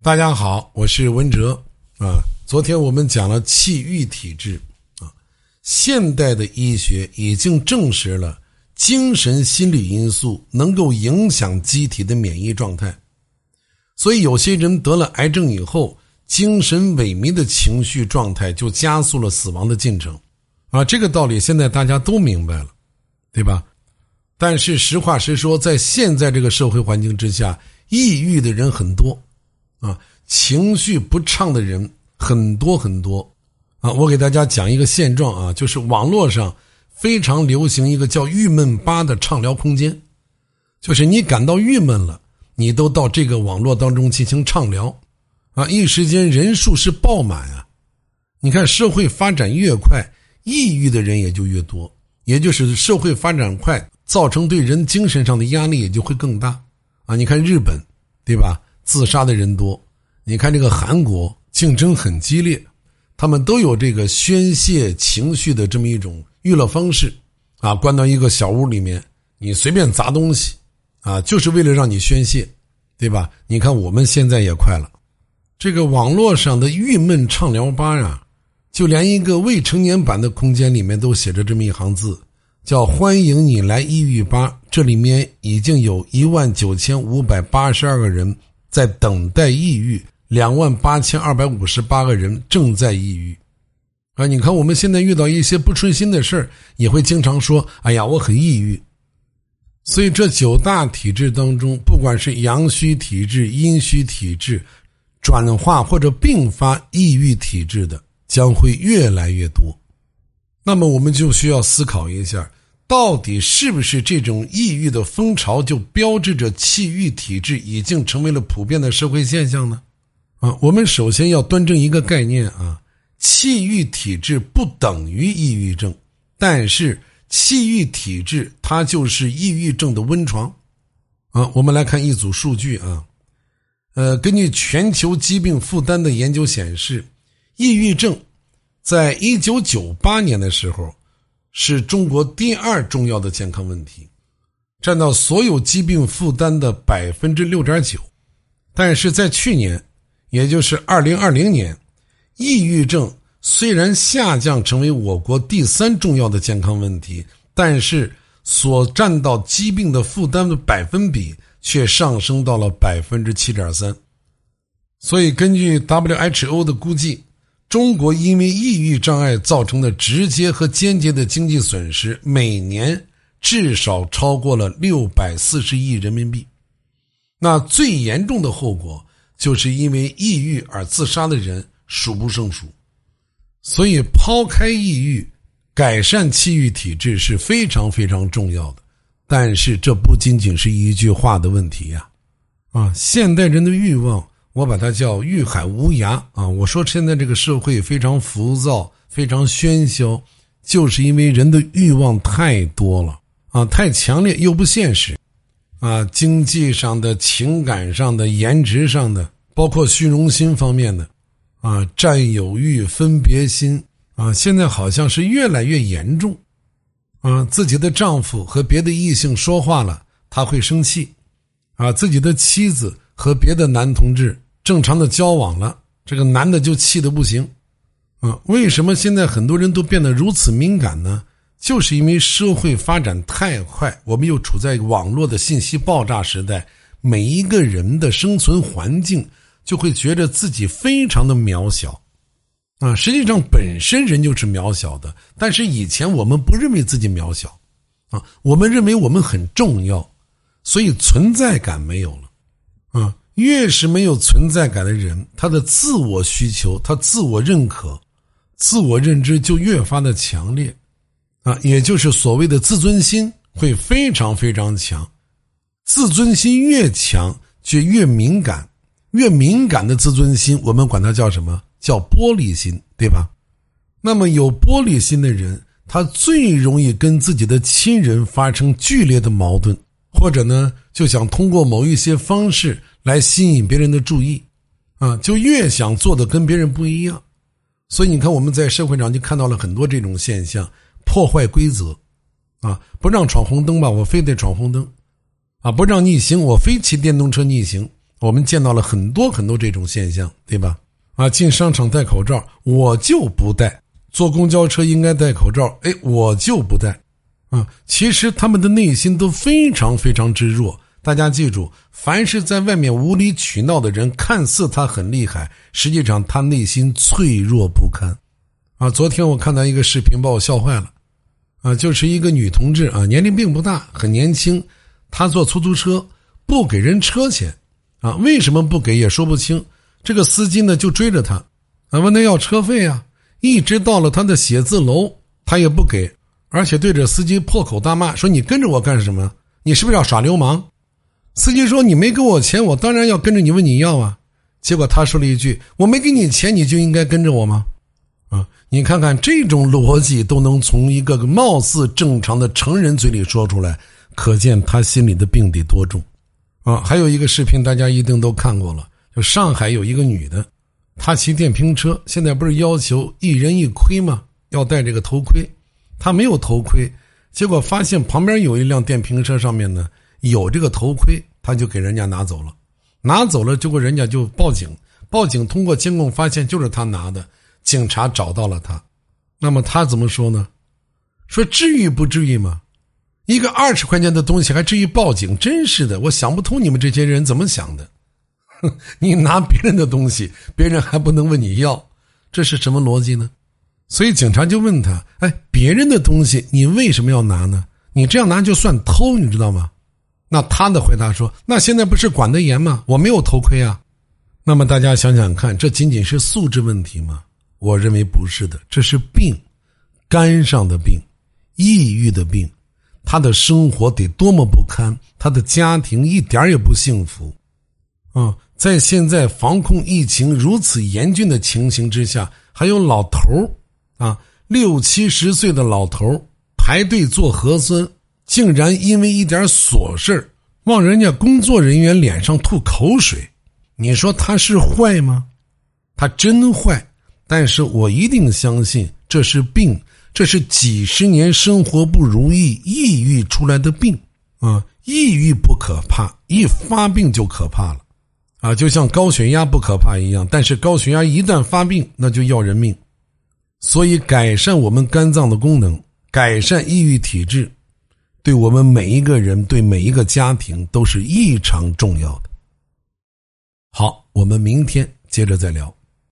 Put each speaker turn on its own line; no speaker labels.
大家好，我是文哲啊。昨天我们讲了气郁体质啊，现代的医学已经证实了精神心理因素能够影响机体的免疫状态，所以有些人得了癌症以后，精神萎靡的情绪状态就加速了死亡的进程啊。这个道理现在大家都明白了，对吧？但是实话实说，在现在这个社会环境之下，抑郁的人很多。啊，情绪不畅的人很多很多，啊，我给大家讲一个现状啊，就是网络上非常流行一个叫“郁闷吧”的畅聊空间，就是你感到郁闷了，你都到这个网络当中进行畅聊，啊，一时间人数是爆满啊。你看社会发展越快，抑郁的人也就越多，也就是社会发展快，造成对人精神上的压力也就会更大，啊，你看日本，对吧？自杀的人多，你看这个韩国竞争很激烈，他们都有这个宣泄情绪的这么一种娱乐方式，啊，关到一个小屋里面，你随便砸东西，啊，就是为了让你宣泄，对吧？你看我们现在也快了，这个网络上的郁闷畅聊吧呀，就连一个未成年版的空间里面都写着这么一行字，叫“欢迎你来抑郁吧”，这里面已经有一万九千五百八十二个人。在等待抑郁，两万八千二百五十八个人正在抑郁，啊，你看我们现在遇到一些不顺心的事儿，也会经常说：“哎呀，我很抑郁。”所以这九大体质当中，不管是阳虚体质、阴虚体质，转化或者并发抑郁体质的将会越来越多。那么我们就需要思考一下。到底是不是这种抑郁的风潮就标志着气郁体质已经成为了普遍的社会现象呢？啊，我们首先要端正一个概念啊，气郁体质不等于抑郁症，但是气郁体质它就是抑郁症的温床。啊，我们来看一组数据啊，呃，根据全球疾病负担的研究显示，抑郁症在一九九八年的时候。是中国第二重要的健康问题，占到所有疾病负担的百分之六点九。但是在去年，也就是二零二零年，抑郁症虽然下降成为我国第三重要的健康问题，但是所占到疾病的负担的百分比却上升到了百分之七点三。所以，根据 WHO 的估计。中国因为抑郁障碍造成的直接和间接的经济损失，每年至少超过了六百四十亿人民币。那最严重的后果，就是因为抑郁而自杀的人数不胜数。所以，抛开抑郁，改善气郁体质是非常非常重要的。但是，这不仅仅是一句话的问题呀！啊，现代人的欲望。我把它叫欲海无涯啊！我说现在这个社会非常浮躁，非常喧嚣，就是因为人的欲望太多了啊，太强烈又不现实啊！经济上的、情感上的、颜值上的，包括虚荣心方面的啊，占有欲、分别心啊，现在好像是越来越严重啊！自己的丈夫和别的异性说话了，他会生气啊！自己的妻子和别的男同志。正常的交往了，这个男的就气得不行，啊，为什么现在很多人都变得如此敏感呢？就是因为社会发展太快，我们又处在网络的信息爆炸时代，每一个人的生存环境就会觉得自己非常的渺小，啊，实际上本身人就是渺小的，但是以前我们不认为自己渺小，啊，我们认为我们很重要，所以存在感没有了，越是没有存在感的人，他的自我需求、他自我认可、自我认知就越发的强烈，啊，也就是所谓的自尊心会非常非常强。自尊心越强，就越敏感，越敏感的自尊心，我们管它叫什么？叫玻璃心，对吧？那么有玻璃心的人，他最容易跟自己的亲人发生剧烈的矛盾，或者呢，就想通过某一些方式。来吸引别人的注意，啊，就越想做的跟别人不一样，所以你看我们在社会上就看到了很多这种现象，破坏规则，啊，不让闯红灯吧，我非得闯红灯，啊，不让逆行，我非骑电动车逆行，我们见到了很多很多这种现象，对吧？啊，进商场戴口罩，我就不戴；坐公交车应该戴口罩，哎，我就不戴。啊，其实他们的内心都非常非常之弱。大家记住，凡是在外面无理取闹的人，看似他很厉害，实际上他内心脆弱不堪。啊，昨天我看到一个视频，把我笑坏了。啊，就是一个女同志啊，年龄并不大，很年轻，她坐出租车不给人车钱，啊，为什么不给也说不清。这个司机呢就追着她，啊，问她要车费啊，一直到了她的写字楼，她也不给，而且对着司机破口大骂，说你跟着我干什么？你是不是要耍流氓？司机说你没给我钱，我当然要跟着你问你要啊。结果他说了一句：我没给你钱，你就应该跟着我吗？啊，你看看这种逻辑都能从一个貌似正常的成人嘴里说出来，可见他心里的病得多重，啊！还有一个视频，大家一定都看过了，就上海有一个女的，她骑电瓶车，现在不是要求一人一盔吗？要戴这个头盔，她没有头盔，结果发现旁边有一辆电瓶车上面呢有这个头盔，他就给人家拿走了，拿走了，结果人家就报警，报警通过监控发现就是他拿的。警察找到了他，那么他怎么说呢？说至于不至于吗？一个二十块钱的东西还至于报警？真是的，我想不通你们这些人怎么想的。哼，你拿别人的东西，别人还不能问你要，这是什么逻辑呢？所以警察就问他：“哎，别人的东西你为什么要拿呢？你这样拿就算偷，你知道吗？”那他的回答说：“那现在不是管得严吗？我没有头盔啊。”那么大家想想看，这仅仅是素质问题吗？我认为不是的，这是病，肝上的病，抑郁的病，他的生活得多么不堪，他的家庭一点也不幸福，啊，在现在防控疫情如此严峻的情形之下，还有老头啊，六七十岁的老头排队做核酸，竟然因为一点琐事往人家工作人员脸上吐口水，你说他是坏吗？他真坏。但是我一定相信这是病，这是几十年生活不如意、抑郁出来的病啊！抑郁不可怕，一发病就可怕了，啊，就像高血压不可怕一样。但是高血压一旦发病，那就要人命。所以，改善我们肝脏的功能，改善抑郁体质，对我们每一个人、对每一个家庭都是异常重要的。好，我们明天接着再聊。